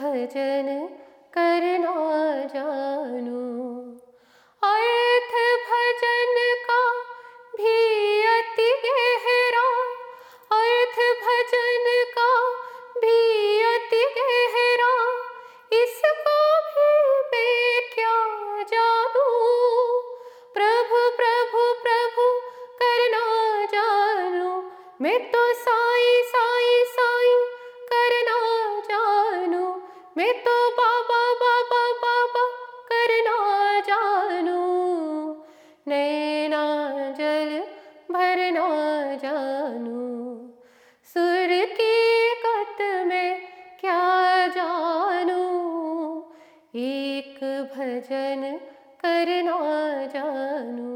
भजन करना जानू भरना जानू। सुर की कत में क्या जानू? एक भजन करना जानू।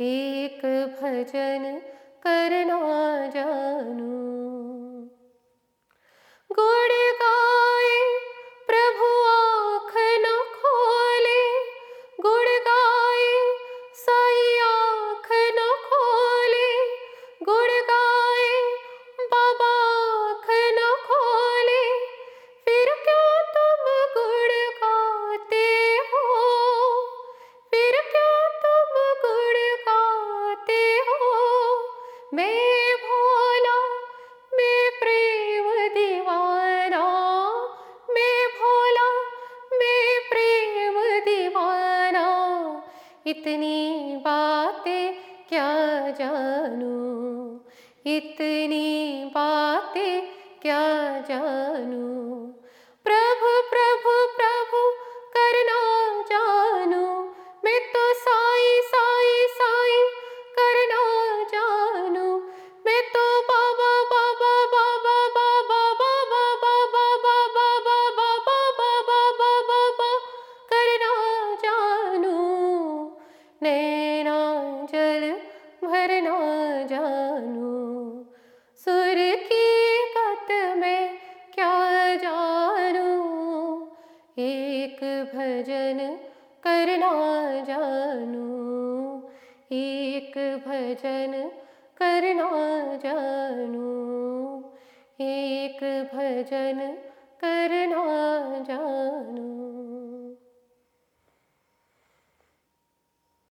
एक भजन करना जानू। मैं भोला, मैं प्रेम दीवाना। मैं भोला, मैं प्रेम दीवाना। इतनी बातें क्या जानू? इतनी बातें क्या जानू? प्रभु प्रभु नैना जल भरना जानू। सुर की कत में क्या जानू? एक भजन करना जानू। एक भजन करना जानू। एक भजन करना